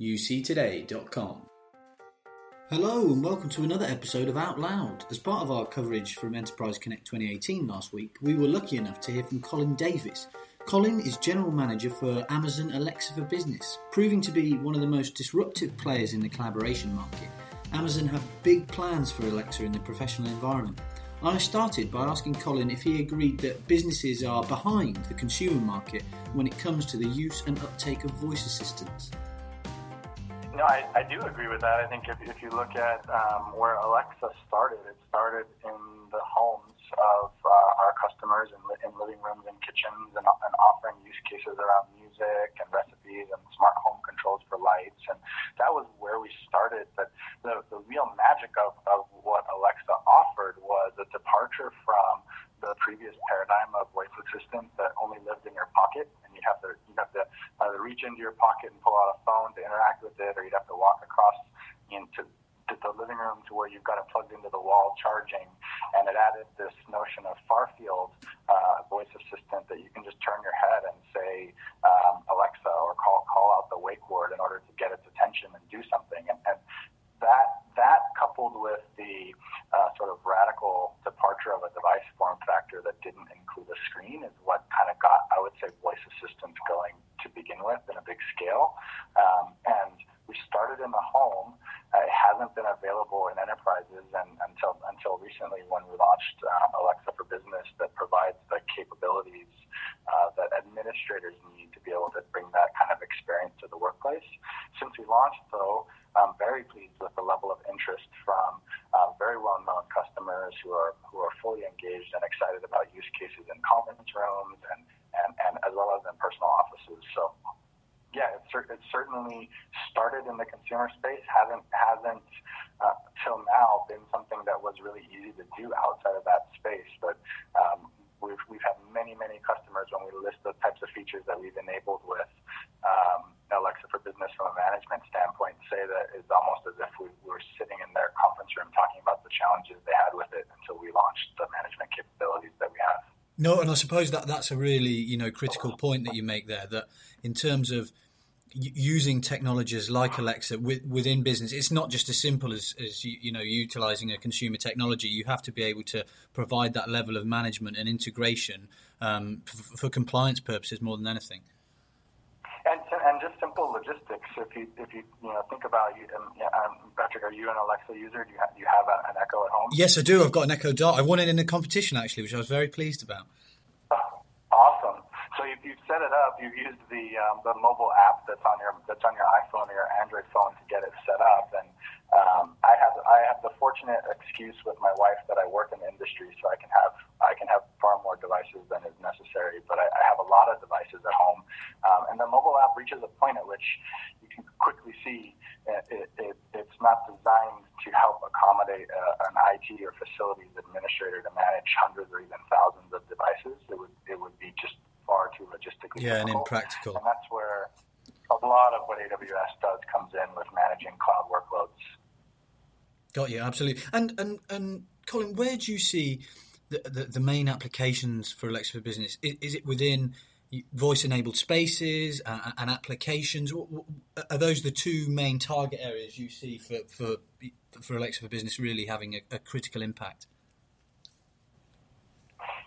uctoday.com. Hello and welcome to another episode of Out Loud. As part of our coverage from Enterprise Connect 2018 last week, we were lucky enough to hear from Colin Davis. Colin is General Manager for Amazon Alexa for Business, proving to be one of the most disruptive players in the collaboration market. Amazon have big plans for Alexa in the professional environment. I started by asking Colin if he agreed that businesses are behind the consumer market when it comes to the use and uptake of voice assistants. No, I, I do agree with that. I think if, if you look at um, where Alexa started, it started in the homes of uh, our customers in, in living rooms and kitchens and, and offering use cases around music and recipes and smart home controls for lights. And that was where we started. But the, the real magic of, of what Alexa offered was a departure from the previous paradigm of voice assistants that only lived in your pocket and you have to you have to either reach into your pocket and pull out a phone to interact with it or you'd have to walk across into to the living room to where you've got it plugged into the wall charging and it added this notion of far field uh, voice assistant that you can just turn your head and say um, Alexa or call call out the wake word in order to get its attention and do something and, and that that coupled with the uh, sort of radical departure of a device form factor that didn't include a screen is what kind of got, I would say, voice assistants going to begin with in a big scale. Um, and we in the home. Uh, it hasn't been available in enterprises and, until until recently when we launched um, Alexa for Business that provides the capabilities uh, that administrators need to be able to bring that kind of experience to the workplace. Since we launched, though, I'm very pleased with the level of interest from uh, very well-known customers who are who are fully engaged and excited about use cases in conference rooms and, and, and as well as in personal offices. So, yeah, it's, it's certainly started in the consumer space. hasn't hasn't uh, till now been something that was really easy to do outside of that space, but um, we've we've had many many customers when we list the types of features that we've enabled with. Um, Alexa for Business from a management standpoint say that it's almost as if we were sitting in their conference room talking about the challenges they had with it until we launched the management capabilities that we have. No, and I suppose that that's a really you know critical point that you make there. That in terms of using technologies like Alexa within business, it's not just as simple as, as you know utilizing a consumer technology. You have to be able to provide that level of management and integration um, for, for compliance purposes more than anything. And, and just simple logistics. If you if you you know think about you, um, um, Patrick, are you an Alexa user? Do you have, do you have a, an Echo at home? Yes, I do. I've got an Echo Dot. I won it in a competition actually, which I was very pleased about. If you've set it up, you've used the um, the mobile app that's on your that's on your iPhone or your Android phone to get it set up. And um, I have I have the fortunate excuse with my wife that I work in the industry, so I can have I can have far more devices than is necessary. But I, I have a lot of devices at home, um, and the mobile app reaches a point at which you can quickly see it, it, it, it's not designed to help accommodate uh, an IT or facilities administrator to manage hundreds or even thousands of devices. It would it would be just far too logistically yeah, difficult. and impractical. And that's where a lot of what AWS does comes in with managing cloud workloads. Got you, absolutely. And and and Colin, where do you see the, the, the main applications for Alexa for Business? Is, is it within voice-enabled spaces uh, and applications? Are those the two main target areas you see for for, for Alexa for Business really having a, a critical impact?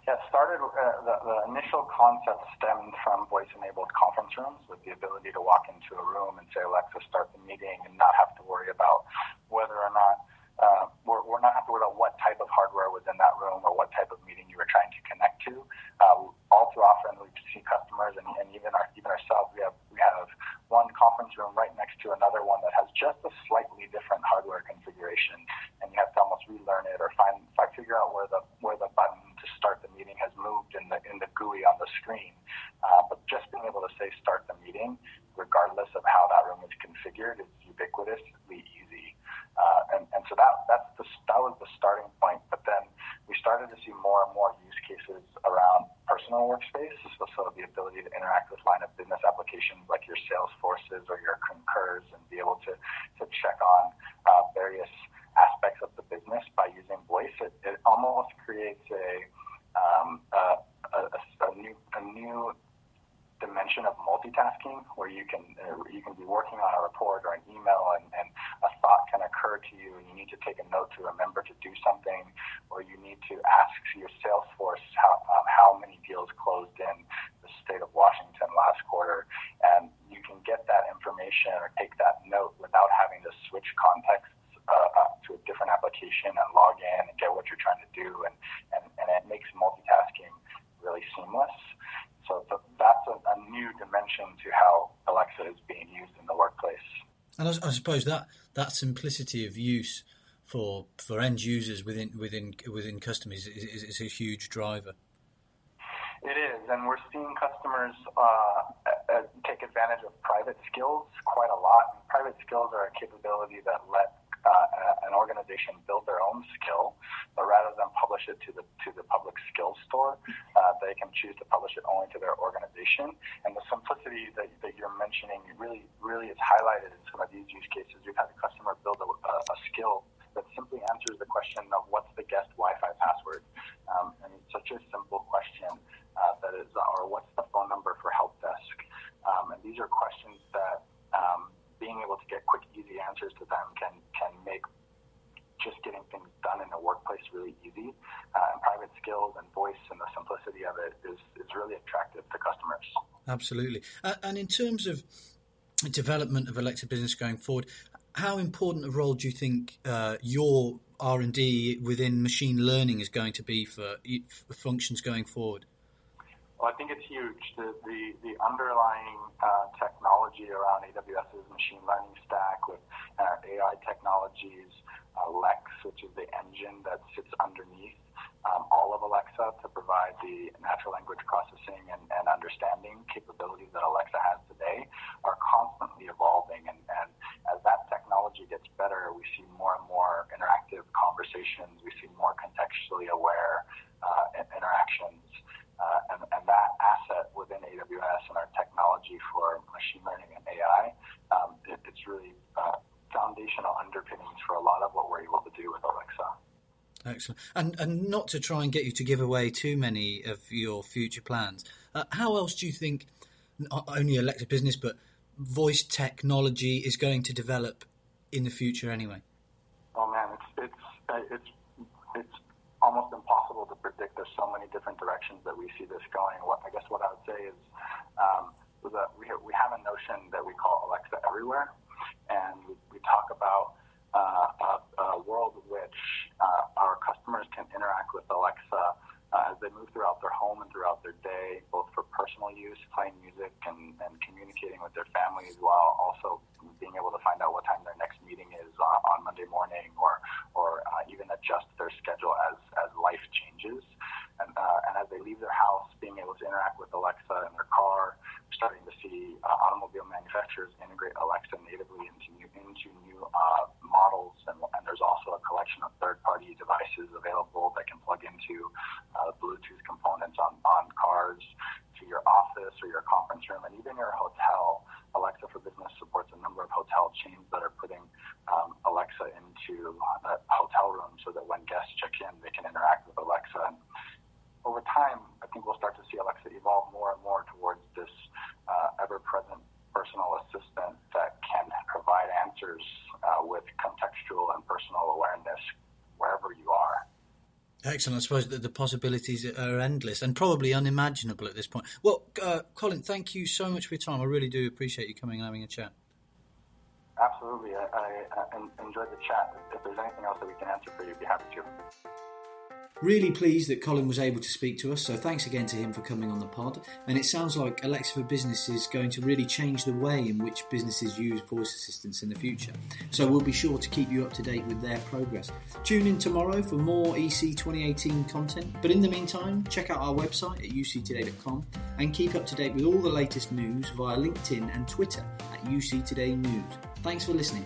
Yeah, started uh, the, the initial concept stemmed from voice-enabled conference rooms with the ability to walk into a room and say, "Alexa, start the meeting," and not have to worry about whether or not uh, we're, we're not have to worry about what type of hardware was in that room or what type of meeting you were trying to connect to. Uh, all too often, we see customers and, and even our, even ourselves. We have we have one conference room right next to another one that has just a slightly different hardware configuration, and you have to almost relearn it or find, find figure out where the where the button to start the meeting has moved in the in the GUI on the screen. Uh, but just being able to say start the meeting, regardless of how that room is configured, is ubiquitously easy. Uh, and, and so that that's the that was the starting point. But then we started to see more and more use cases around personal workspace, so, so the ability to interact with line of business applications like your Salesforces or your Concurs, and be able to to check on uh, various aspects of the business by using voice. It, it almost creates a, um, a, a, a, new a new multitasking where you can uh, you can be working on a report or an email and, and a thought can occur to you and you need to take a note to remember to do something or you need to ask your Salesforce how, um, how many deals closed in the state of Washington last quarter. And you can get that information or take that note without having to switch contexts uh, uh, to a different application and log in and get what you're trying to do. And, and, and it makes multitasking really seamless. So that's a, a new dimension to how Alexa is being used in the workplace. And I, I suppose that that simplicity of use for for end users within within within customers is, is, is a huge driver. It is, and we're seeing customers uh, take advantage of private skills quite a lot. Private skills are a capability that let uh, an organization build their own skill, but rather than publish it to the to the public skills store, uh, they can choose to publish it only to their organization. And the simplicity that, that you're mentioning really really is highlighted in some of these use cases. We've had a customer build a, a skill that simply answers the question of what's the guest Wi-Fi password, um, and it's such a simple question uh, that is, or what's the phone number for help desk? Um, and these are questions that um, being able to get quick, easy answers to them can can make really easy. Uh, and private skills and voice and the simplicity of it is, is really attractive to customers. Absolutely. Uh, and in terms of development of Alexa Business going forward, how important a role do you think uh, your R and D within machine learning is going to be for, for functions going forward? Well, I think it's huge. The the, the underlying uh, technology around AWS's machine learning stack with uh, AI technologies, uh, Lex, which is the engine that sits underneath um, all of Alexa to provide the natural language processing and, and understanding capabilities that Alexa has today, are constantly evolving. And, and as that technology gets better, we see more and more interactive conversations. We see more contextually aware uh, interactions. Uh, and, and, that asset within AWS and our technology for machine learning and AI, um, it, it's really uh, foundational underpinnings for a lot of what we're able to do with Alexa. Excellent. And and not to try and get you to give away too many of your future plans, uh, how else do you think not only Alexa Business but voice technology is going to develop in the future anyway? Oh man, it's it's uh, it's it's almost impossible to predict. There's so many different directions that we see this going. What I guess what I would say is um, that we have, we have a notion that we call Alexa Everywhere, and we, we talk about uh, a, a, world in which uh, our customers can with Alexa uh, as they move throughout their home and throughout their day, both for personal use, playing music, and, and communicating with their families, while also being able to find out what time their next meeting is uh, on Monday morning, or or uh, even adjust their schedule as as life changes. And, uh, and as they leave their house, being able to interact with Alexa in their car, starting to see uh, automobile manufacturers integrate Alexa natively into new into new uh, models, and, and there's also a collection of third-party devices available that can plug into uh, Bluetooth components on, to your office or your conference room, and even your hotel. Alexa for Business supports a number of hotel chains that are putting um, Alexa into uh, hotel room so that when guests check in, they can interact with Alexa. And over time, I think we'll start to see Alexa evolve more and more towards this uh, ever-present personal assistant that can provide answers uh, with contextual and personal awareness wherever you are. Excellent. I suppose that the possibilities are endless and probably unimaginable at this point. Well, uh, Colin, thank you so much for your time. I really do appreciate you coming and having a chat. Absolutely. I, I, I enjoyed the chat. If there's anything else that we can answer for you, I'd be happy to. Really pleased that Colin was able to speak to us, so thanks again to him for coming on the pod. And it sounds like Alexa for Business is going to really change the way in which businesses use voice assistants in the future. So we'll be sure to keep you up to date with their progress. Tune in tomorrow for more EC 2018 content, but in the meantime, check out our website at uctoday.com and keep up to date with all the latest news via LinkedIn and Twitter at UC Today News. Thanks for listening.